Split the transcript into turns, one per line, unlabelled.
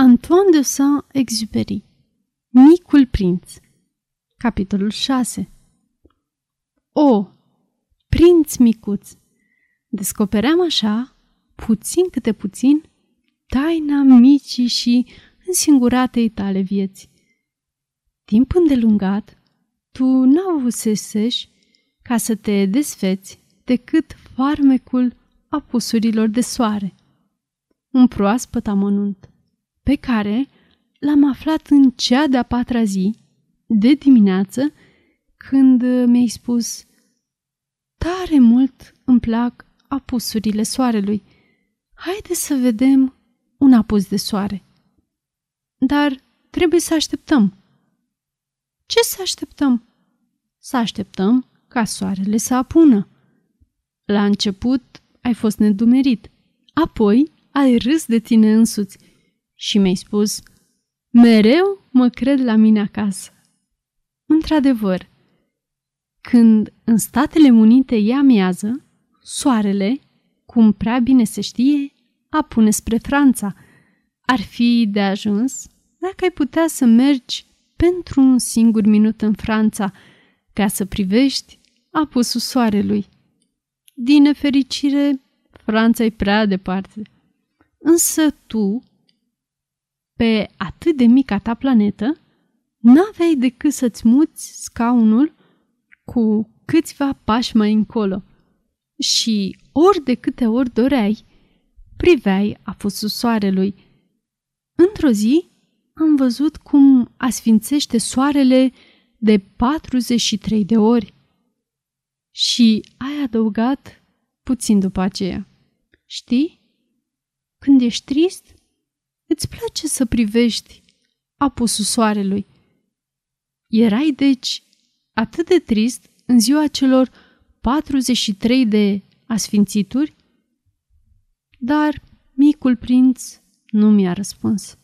Antoine de Saint-Exupéry Micul prinț Capitolul 6 O, prinț micuț! Descopeream așa, puțin câte puțin, taina micii și însinguratei tale vieți. Timp îndelungat, tu n-avusesești ca să te desfeți decât farmecul apusurilor de soare. Un proaspăt amănunt pe care l-am aflat în cea de-a patra zi, de dimineață, când mi-ai spus Tare mult îmi plac apusurile soarelui. Haide să vedem un apus de soare. Dar trebuie să așteptăm. Ce să așteptăm? Să așteptăm ca soarele să apună. La început ai fost nedumerit, apoi ai râs de tine însuți și mi-ai spus, mereu mă cred la mine acasă. Într-adevăr, când în Statele Unite e amiază, soarele, cum prea bine se știe, apune spre Franța. Ar fi de ajuns dacă ai putea să mergi pentru un singur minut în Franța, ca să privești apusul soarelui. Din nefericire, Franța e prea departe. Însă tu pe atât de mica ta planetă, n-aveai decât să-ți muți scaunul cu câțiva pași mai încolo și ori de câte ori doreai, priveai apusul soarelui. Într-o zi am văzut cum asfințește soarele de 43 de ori și ai adăugat puțin după aceea. Știi? Când ești trist, Îți place să privești apusul soarelui. Erai, deci, atât de trist în ziua celor 43 de asfințituri? Dar micul prinț nu mi-a răspuns.